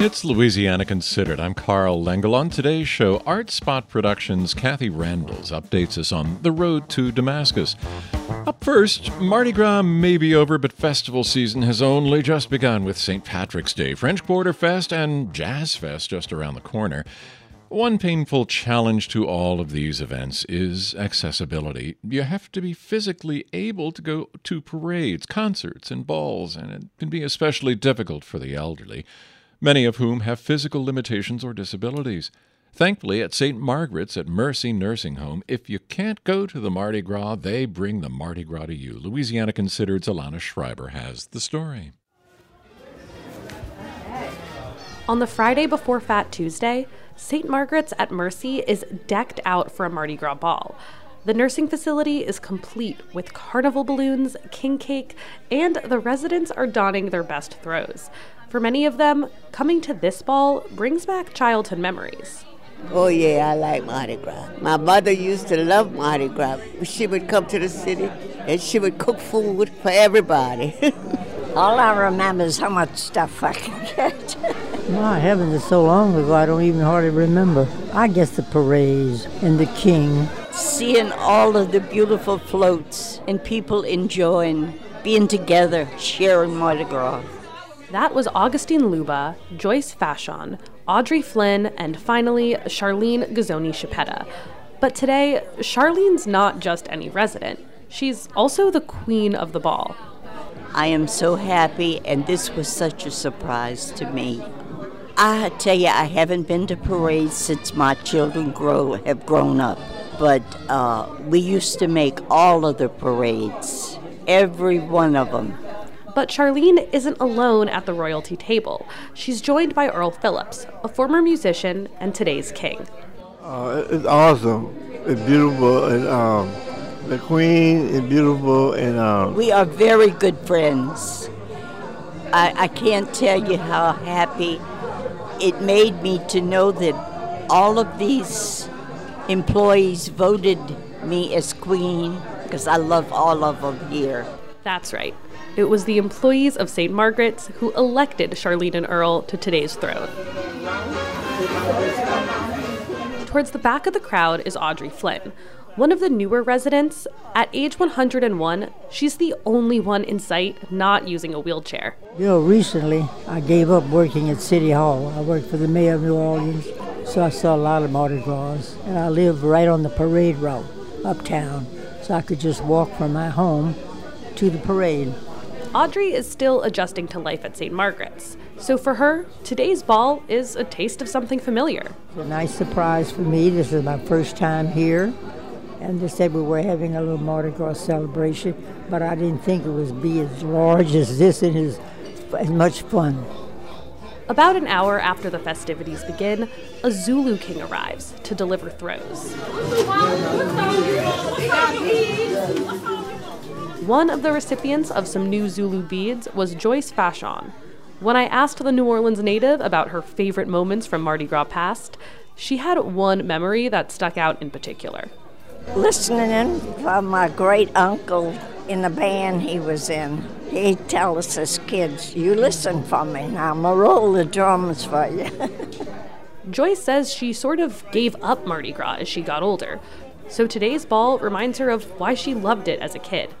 It's Louisiana Considered. I'm Carl Lengel. On today's show, Art Spot Productions' Kathy Randels updates us on the road to Damascus. Up first, Mardi Gras may be over, but festival season has only just begun with St. Patrick's Day, French Quarter Fest, and Jazz Fest just around the corner. One painful challenge to all of these events is accessibility. You have to be physically able to go to parades, concerts, and balls, and it can be especially difficult for the elderly many of whom have physical limitations or disabilities. Thankfully, at St. Margaret's at Mercy Nursing Home, if you can't go to the Mardi Gras, they bring the Mardi Gras to you. Louisiana Considered's Alana Schreiber has the story. On the Friday before Fat Tuesday, St. Margaret's at Mercy is decked out for a Mardi Gras ball. The nursing facility is complete with carnival balloons, king cake, and the residents are donning their best throws. For many of them, coming to this ball brings back childhood memories. Oh, yeah, I like Mardi Gras. My mother used to love Mardi Gras. She would come to the city and she would cook food for everybody. All I remember is how much stuff I can get. My heavens, it's so long ago I don't even hardly remember. I guess the parades and the king. Seeing all of the beautiful floats and people enjoying being together, sharing Mardi Gras. That was Augustine Luba, Joyce Fashon, Audrey Flynn, and finally, Charlene Gazzoni Chipetta. But today, Charlene's not just any resident. She's also the queen of the ball. I am so happy, and this was such a surprise to me. I tell you, I haven't been to parades since my children grow have grown up. But uh, we used to make all of the parades, every one of them. But Charlene isn't alone at the royalty table. She's joined by Earl Phillips, a former musician and today's king. Uh, it's awesome. It's beautiful, and um, the queen is beautiful, and um, we are very good friends. I, I can't tell you how happy it made me to know that all of these employees voted me as queen because I love all of them here. That's right. It was the employees of St. Margaret's who elected Charlene and Earl to today's throne. Towards the back of the crowd is Audrey Flynn, one of the newer residents. At age 101, she's the only one in sight not using a wheelchair. You know, recently I gave up working at City Hall. I worked for the mayor of New Orleans, so I saw a lot of Mardi Gras. And I live right on the parade route uptown, so I could just walk from my home to the parade. Audrey is still adjusting to life at St. Margaret's. So for her, today's ball is a taste of something familiar. It's a nice surprise for me. This is my first time here. And they said we were having a little Mardi Gras celebration, but I didn't think it would be as large as this and as, as much fun. About an hour after the festivities begin, a Zulu king arrives to deliver throws. One of the recipients of some new Zulu beads was Joyce Fashon. When I asked the New Orleans native about her favorite moments from Mardi Gras past, she had one memory that stuck out in particular. Listening in from my great uncle in the band he was in. He'd tell us as kids, You listen for me, now I'm gonna roll the drums for you. Joyce says she sort of gave up Mardi Gras as she got older, so today's ball reminds her of why she loved it as a kid.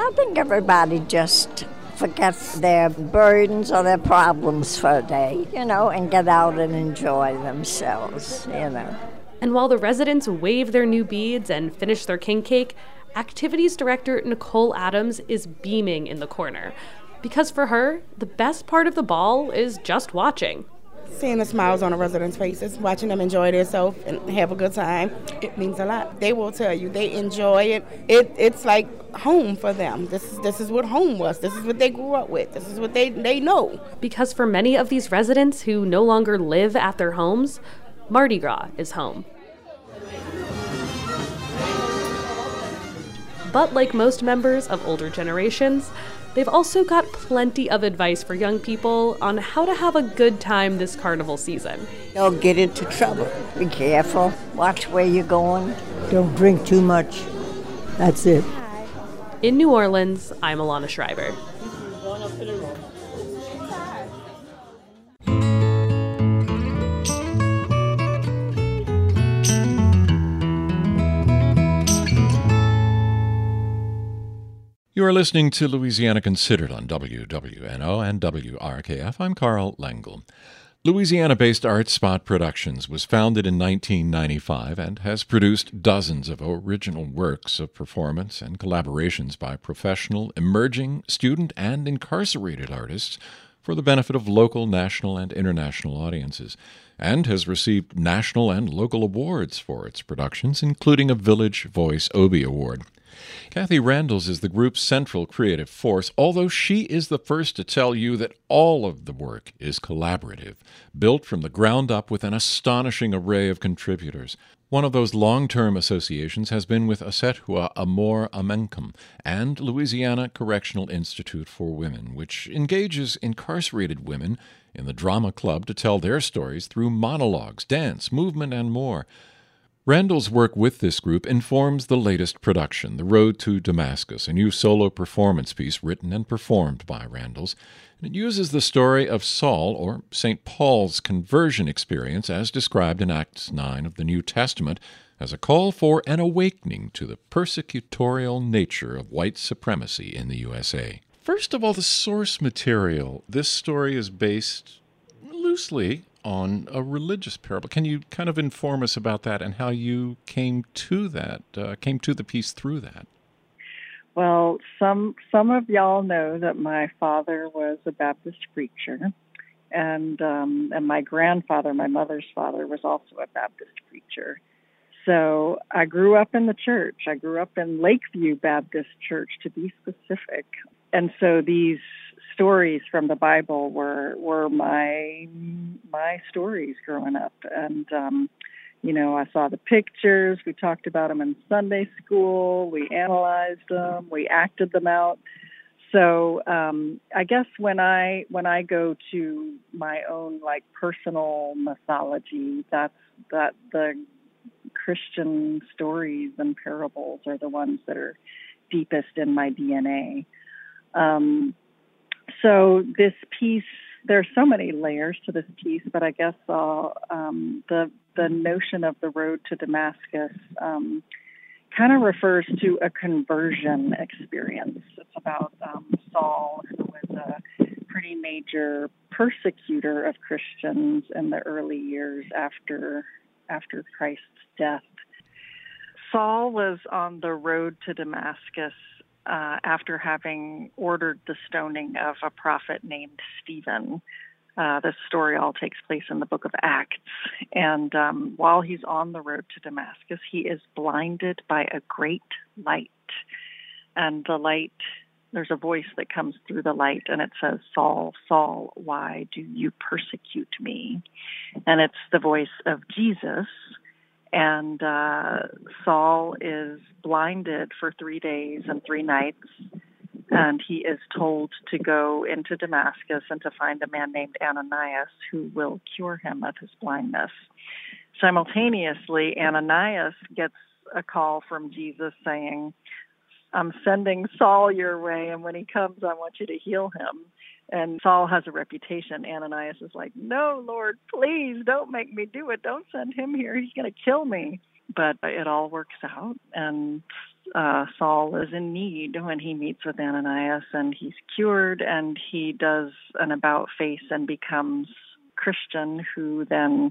I think everybody just forgets their burdens or their problems for a day, you know, and get out and enjoy themselves, you know. And while the residents wave their new beads and finish their king cake, activities director Nicole Adams is beaming in the corner. Because for her, the best part of the ball is just watching seeing the smiles on the residents' faces, watching them enjoy themselves and have a good time, it means a lot. They will tell you they enjoy it. It it's like home for them. This is this is what home was. This is what they grew up with. This is what they they know. Because for many of these residents who no longer live at their homes, Mardi Gras is home. But like most members of older generations, They've also got plenty of advice for young people on how to have a good time this carnival season. Don't get into trouble. Be careful. Watch where you're going. Don't drink too much. That's it. In New Orleans, I'm Alana Schreiber. You are listening to Louisiana Considered on WWNO and WRKF. I'm Carl Lengel. Louisiana based Art Spot Productions was founded in 1995 and has produced dozens of original works of performance and collaborations by professional, emerging, student, and incarcerated artists for the benefit of local, national, and international audiences, and has received national and local awards for its productions, including a Village Voice Obie Award. Kathy Randels is the group's central creative force, although she is the first to tell you that all of the work is collaborative, built from the ground up with an astonishing array of contributors. One of those long term associations has been with Ausettua AmorAmenkum and Louisiana Correctional Institute for Women, which engages incarcerated women in the drama club to tell their stories through monologues, dance, movement, and more. Randels' work with this group informs the latest production, The Road to Damascus, a new solo performance piece written and performed by Randels. It uses the story of Saul, or St. Paul's conversion experience, as described in Acts 9 of the New Testament, as a call for an awakening to the persecutorial nature of white supremacy in the USA. First of all, the source material. This story is based loosely on a religious parable. Can you kind of inform us about that and how you came to that, uh, came to the piece through that? Well, some some of y'all know that my father was a Baptist preacher, and um, and my grandfather, my mother's father, was also a Baptist preacher. So I grew up in the church. I grew up in Lakeview Baptist Church, to be specific. And so these stories from the Bible were were my my stories growing up, and um, you know I saw the pictures. We talked about them in Sunday school. We analyzed them. We acted them out. So um, I guess when I when I go to my own like personal mythology, that's that the Christian stories and parables are the ones that are deepest in my DNA. Um, so this piece, there are so many layers to this piece, but I guess uh, um, the the notion of the road to Damascus um, kind of refers to a conversion experience. It's about um, Saul, who was a pretty major persecutor of Christians in the early years after after Christ's death. Saul was on the road to Damascus uh, after having ordered the stoning of a prophet named Stephen. Uh, this story all takes place in the book of Acts. And um, while he's on the road to Damascus, he is blinded by a great light. And the light, there's a voice that comes through the light, and it says, Saul, Saul, why do you persecute me? And it's the voice of Jesus and uh, Saul is blinded for three days and three nights, and he is told to go into Damascus and to find a man named Ananias who will cure him of his blindness. Simultaneously, Ananias gets a call from Jesus saying, I'm sending Saul your way, and when he comes, I want you to heal him. And Saul has a reputation. Ananias is like, No, Lord, please don't make me do it. Don't send him here. He's going to kill me. But it all works out, and uh, Saul is in need when he meets with Ananias, and he's cured, and he does an about face and becomes Christian, who then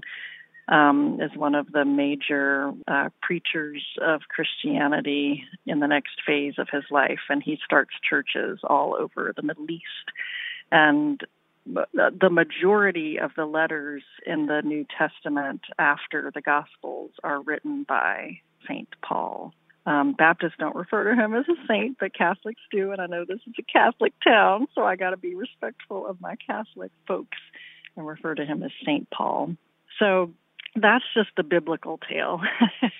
um, is one of the major uh, preachers of Christianity in the next phase of his life, and he starts churches all over the Middle East and the majority of the letters in the New Testament after the Gospels are written by St. Paul. Um, Baptists don't refer to him as a saint, but Catholics do, and I know this is a Catholic town, so I got to be respectful of my Catholic folks and refer to him as St. Paul. So that's just the biblical tale.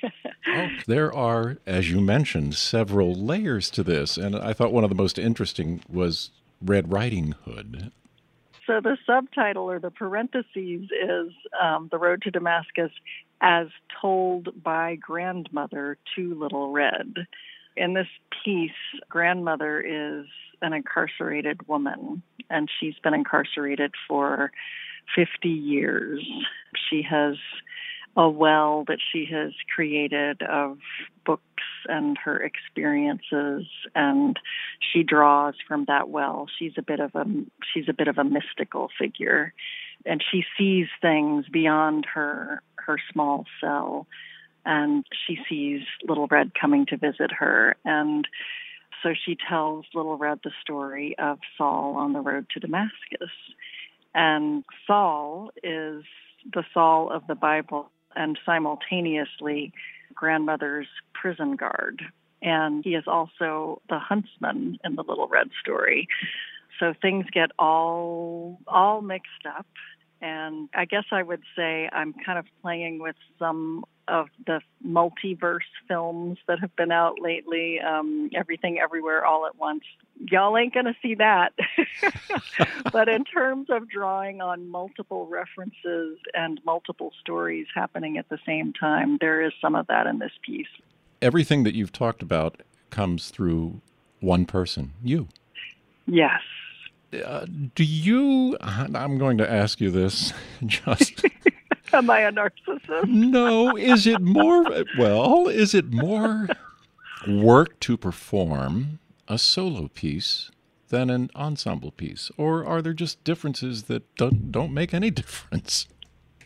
oh, there are, as you mentioned, several layers to this, and I thought one of the most interesting was Red Riding Hood. So the subtitle or the parentheses is um, The Road to Damascus as told by grandmother to Little Red. In this piece, grandmother is an incarcerated woman, and she's been incarcerated for 50 years. She has a well that she has created of books and her experiences and she draws from that well. She's a bit of a she's a bit of a mystical figure and she sees things beyond her her small cell and she sees little red coming to visit her and so she tells little red the story of Saul on the road to Damascus. And Saul is the Saul of the Bible and simultaneously grandmother's prison guard. And he is also the huntsman in the Little Red story. So things get all all mixed up and I guess I would say I'm kind of playing with some of the multiverse films that have been out lately. Um, Everything Everywhere All at Once. Y'all ain't going to see that. but in terms of drawing on multiple references and multiple stories happening at the same time, there is some of that in this piece. Everything that you've talked about comes through one person, you. Yes. Uh, do you? I'm going to ask you this. Just am I a narcissist? no. Is it more? Well, is it more work to perform a solo piece than an ensemble piece, or are there just differences that don't don't make any difference?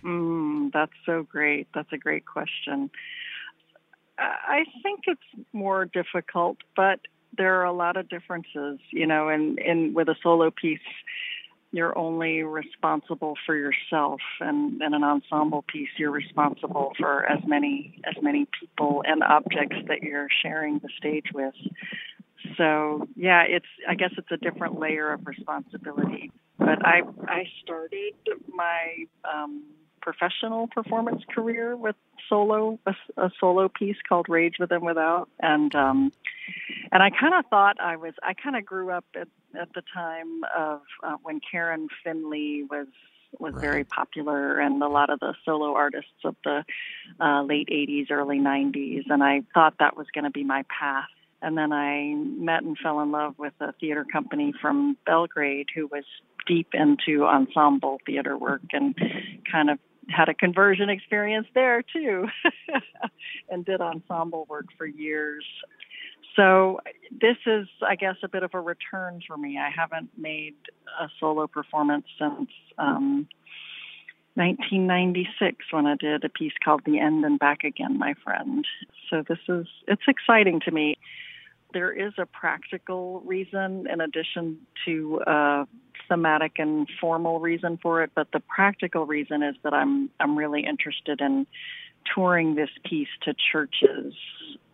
Mm, that's so great. That's a great question. I think it's more difficult, but there are a lot of differences, you know, and, with a solo piece, you're only responsible for yourself and in an ensemble piece you're responsible for as many as many people and objects that you're sharing the stage with. So yeah it's i guess it's a different layer of responsibility. But i i started my um professional performance career with solo a, a solo piece called Rage Within Without. And um and I kind of thought I was I kind of grew up at at the time of uh, when Karen Finley was was right. very popular and a lot of the solo artists of the uh, late 80s early 90s and I thought that was going to be my path. And then I met and fell in love with a theater company from Belgrade who was deep into ensemble theater work and kind of had a conversion experience there too and did ensemble work for years. So this is, I guess, a bit of a return for me. I haven't made a solo performance since um, 1996 when I did a piece called The End and Back Again, my friend. So this is, it's exciting to me. There is a practical reason in addition to uh, thematic and formal reason for it, but the practical reason is that I'm I'm really interested in touring this piece to churches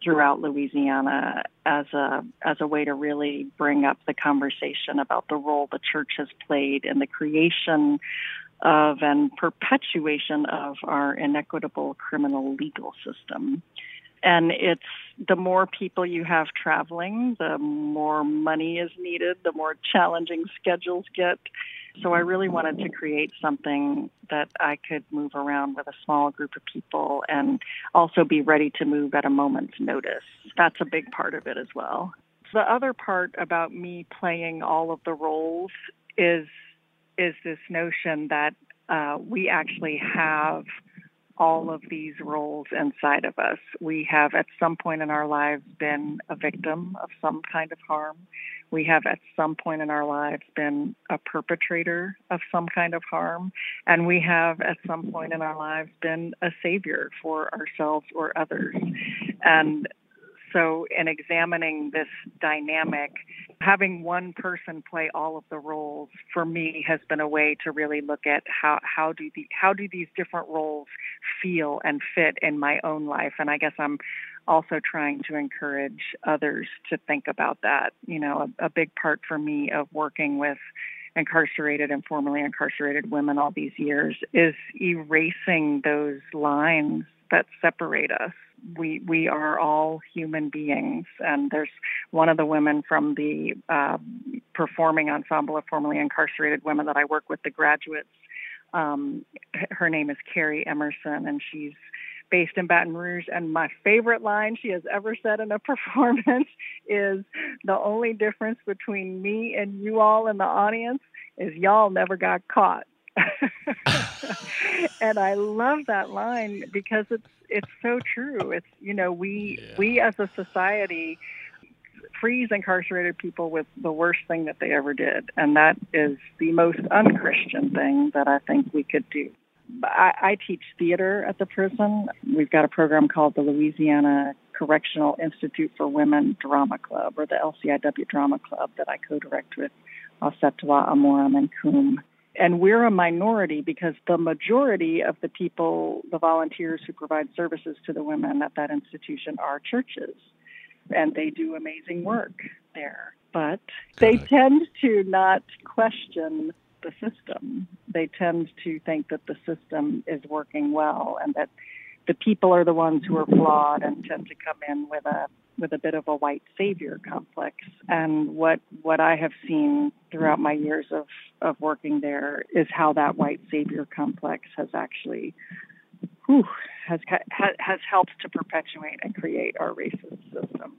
throughout Louisiana as a as a way to really bring up the conversation about the role the church has played in the creation of and perpetuation of our inequitable criminal legal system. And it's the more people you have traveling, the more money is needed, the more challenging schedules get. So I really wanted to create something that I could move around with a small group of people and also be ready to move at a moment's notice. That's a big part of it as well. The other part about me playing all of the roles is is this notion that uh, we actually have all of these roles inside of us. We have at some point in our lives been a victim of some kind of harm. We have at some point in our lives been a perpetrator of some kind of harm. And we have at some point in our lives been a savior for ourselves or others. And so, in examining this dynamic, having one person play all of the roles for me has been a way to really look at how how do the how do these different roles feel and fit in my own life. And I guess I'm also trying to encourage others to think about that. You know, a, a big part for me of working with incarcerated and formerly incarcerated women all these years is erasing those lines that separate us we we are all human beings, and there's one of the women from the uh, performing ensemble of formerly incarcerated women that I work with, the graduates. Um, her name is Carrie Emerson, and she's based in Baton Rouge. And my favorite line she has ever said in a performance is the only difference between me and you all in the audience is y'all never got caught. and I love that line because it's it's so true. It's you know we yeah. we as a society freeze incarcerated people with the worst thing that they ever did, and that is the most unchristian thing that I think we could do. I, I teach theater at the prison. We've got a program called the Louisiana Correctional Institute for Women Drama Club, or the LCIW Drama Club, that I co-direct with Osetowa Amoram and Coombe and we're a minority because the majority of the people, the volunteers who provide services to the women at that institution are churches, and they do amazing work there. But they tend to not question the system. They tend to think that the system is working well and that the people are the ones who are flawed and tend to come in with a with a bit of a white savior complex. And what what I have seen throughout my years of of working there is how that white savior complex has actually whew, has has helped to perpetuate and create our racist system.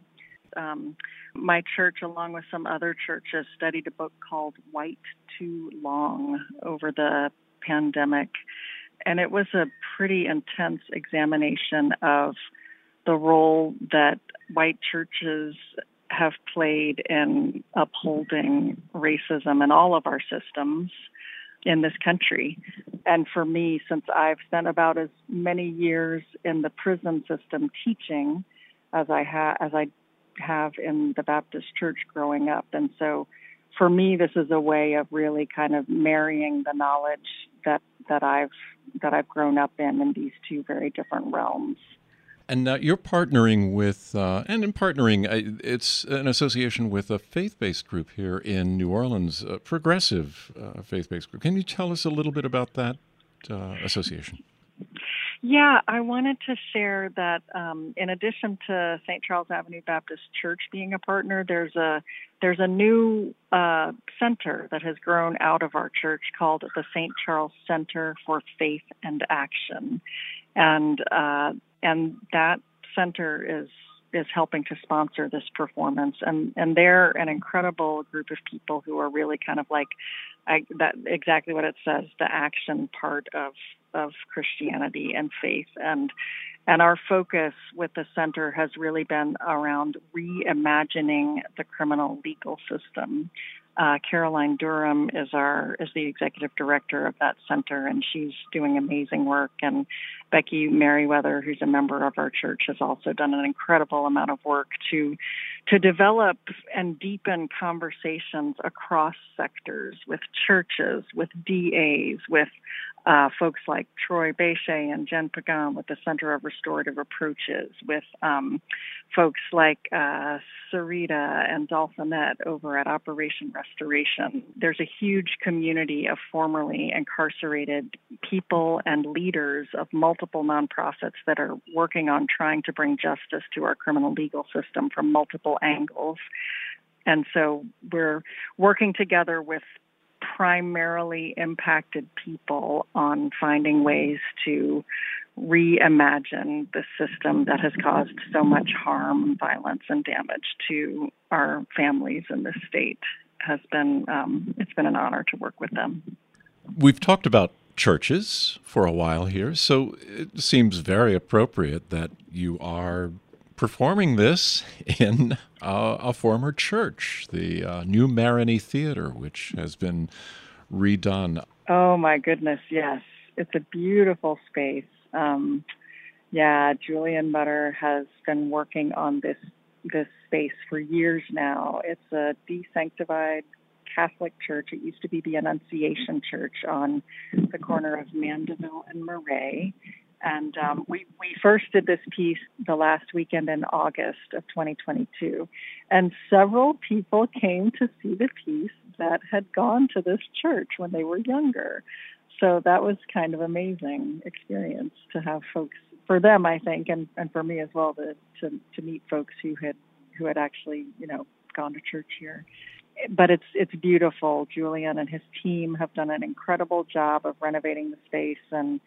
Um, my church, along with some other churches, studied a book called White Too Long over the pandemic. And it was a pretty intense examination of the role that white churches have played in upholding racism in all of our systems in this country. And for me, since I've spent about as many years in the prison system teaching as I have as I have in the Baptist church growing up, and so for me, this is a way of really kind of marrying the knowledge that that I've that I've grown up in in these two very different realms. And uh, you're partnering with, uh, and in partnering, it's an association with a faith based group here in New Orleans, a progressive uh, faith based group. Can you tell us a little bit about that uh, association? Yeah, I wanted to share that um, in addition to St. Charles Avenue Baptist Church being a partner, there's a there's a new uh, center that has grown out of our church called the St. Charles Center for Faith and Action, and uh, and that center is is helping to sponsor this performance. And and they're an incredible group of people who are really kind of like I, that exactly what it says the action part of of Christianity and faith. And and our focus with the center has really been around reimagining the criminal legal system uh, Caroline Durham is our is the executive director of that center, and she's doing amazing work. And Becky Merriweather, who's a member of our church, has also done an incredible amount of work to to develop and deepen conversations across sectors with churches, with DAs, with uh, folks like Troy Bechet and Jen Pagan with the Center of Restorative Approaches, with um, folks like uh, Sarita and Dolfinette over at Operation Restoration. There's a huge community of formerly incarcerated people and leaders of multiple nonprofits that are working on trying to bring justice to our criminal legal system from multiple angles. And so we're working together with primarily impacted people on finding ways to reimagine the system that has caused so much harm, violence, and damage to our families in this state. Has been um, it's been an honor to work with them. We've talked about churches for a while here, so it seems very appropriate that you are performing this in a, a former church, the uh, New Marigny Theater, which has been redone. Oh my goodness, yes, it's a beautiful space. Um, yeah, Julian Mutter has been working on this this space for years now. It's a desanctified Catholic church. It used to be the Annunciation Church on the corner of Mandeville and Murray. And um, we, we first did this piece the last weekend in August of 2022. And several people came to see the piece that had gone to this church when they were younger. So that was kind of amazing experience to have folks for them, I think, and, and for me as well to, to to meet folks who had who had actually, you know, gone to church here. But it's it's beautiful. Julian and his team have done an incredible job of renovating the space and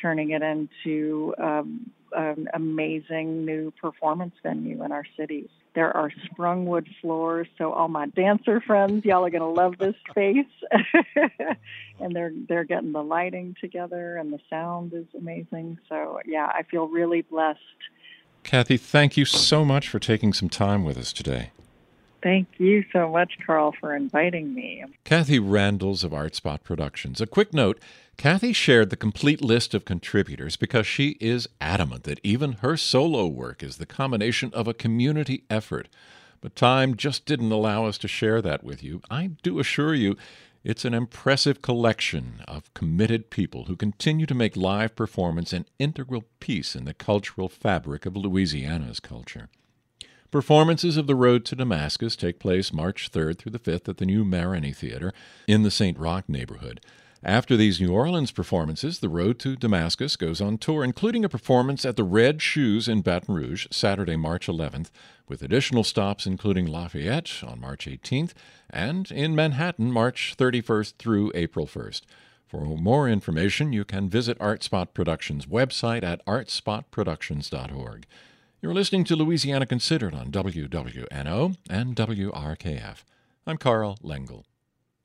turning it into um, an amazing new performance venue in our cities. There are sprung wood floors, so all my dancer friends, y'all are to love this space. and they're they're getting the lighting together, and the sound is amazing. So yeah, I feel really blessed. Kathy, thank you so much for taking some time with us today. Thank you so much, Carl, for inviting me. Kathy Randels of Artspot Productions. A quick note Kathy shared the complete list of contributors because she is adamant that even her solo work is the combination of a community effort. But time just didn't allow us to share that with you. I do assure you, it's an impressive collection of committed people who continue to make live performance an integral piece in the cultural fabric of Louisiana's culture. Performances of The Road to Damascus take place March 3rd through the 5th at the new Marigny Theater in the St. Roch neighborhood. After these New Orleans performances, The Road to Damascus goes on tour, including a performance at the Red Shoes in Baton Rouge, Saturday, March 11th, with additional stops including Lafayette on March 18th and in Manhattan, March 31st through April 1st. For more information, you can visit Artspot Productions' website at artspotproductions.org. You're listening to Louisiana Considered on WWNO and WRKF. I'm Carl Lengel.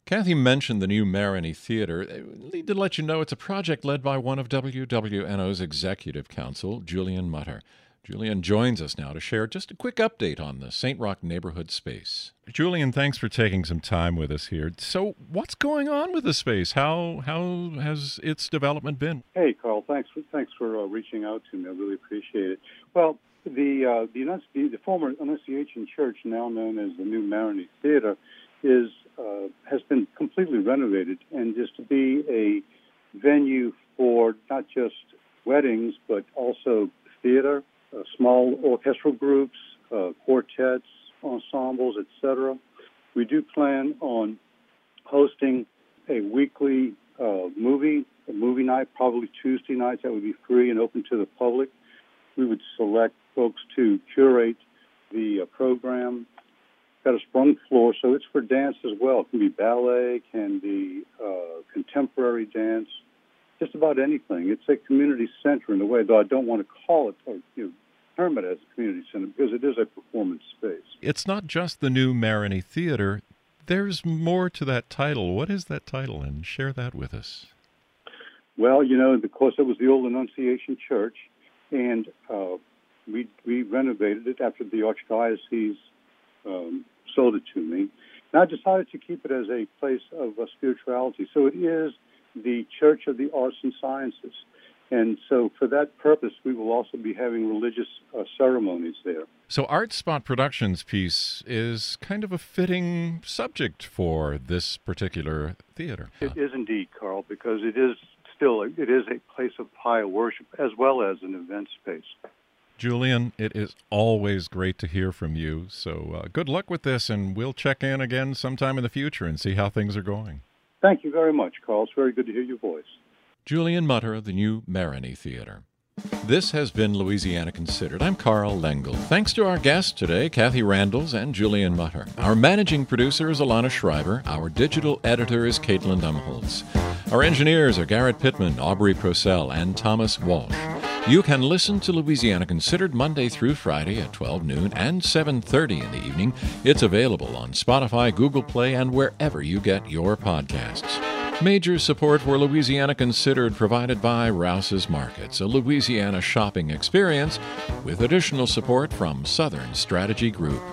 Kathy mentioned the new Marigny Theater. I need to let you know it's a project led by one of WWNO's executive council, Julian Mutter. Julian joins us now to share just a quick update on the St. Roch neighborhood space. Julian, thanks for taking some time with us here. So, what's going on with the space? How how has its development been? Hey, Carl, thanks for thanks for uh, reaching out to me. I really appreciate it. Well, the uh, the, the, former Annunciation Church, now known as the New Marigny Theater, is uh, has been completely renovated and is to be a venue for not just weddings but also theater, uh, small orchestral groups, uh, quartets, ensembles, etc. We do plan on hosting a weekly uh, movie, a movie night, probably Tuesday nights. That would be free and open to the public. We would select folks to curate the uh, program. Got a sprung floor, so it's for dance as well. It can be ballet, can be uh, contemporary dance, just about anything. It's a community center in a way, though I don't want to call it or you know, term it as a community center because it is a performance space. It's not just the new Marigny Theater. There's more to that title. What is that title? And share that with us. Well, you know, of course, it was the old Annunciation Church, and uh, we we renovated it after the archdiocese um, sold it to me. And I decided to keep it as a place of uh, spirituality. So it is the Church of the Arts and Sciences. And so, for that purpose, we will also be having religious uh, ceremonies there. So, Art Spot Productions piece is kind of a fitting subject for this particular theater. It is indeed, Carl, because it is still it is a place of high worship as well as an event space. Julian, it is always great to hear from you. So uh, good luck with this, and we'll check in again sometime in the future and see how things are going. Thank you very much, Carl. It's very good to hear your voice. Julian Mutter of the new Marigny Theater. This has been Louisiana Considered. I'm Carl Lengel. Thanks to our guests today, Kathy Randels and Julian Mutter. Our managing producer is Alana Schreiber. Our digital editor is Caitlin Umholtz. Our engineers are Garrett Pittman, Aubrey Procell, and Thomas Walsh. You can listen to Louisiana Considered Monday through Friday at 12 noon and 7:30 in the evening. It's available on Spotify, Google Play, and wherever you get your podcasts. Major support for Louisiana Considered provided by Rouse's Markets, a Louisiana shopping experience, with additional support from Southern Strategy Group.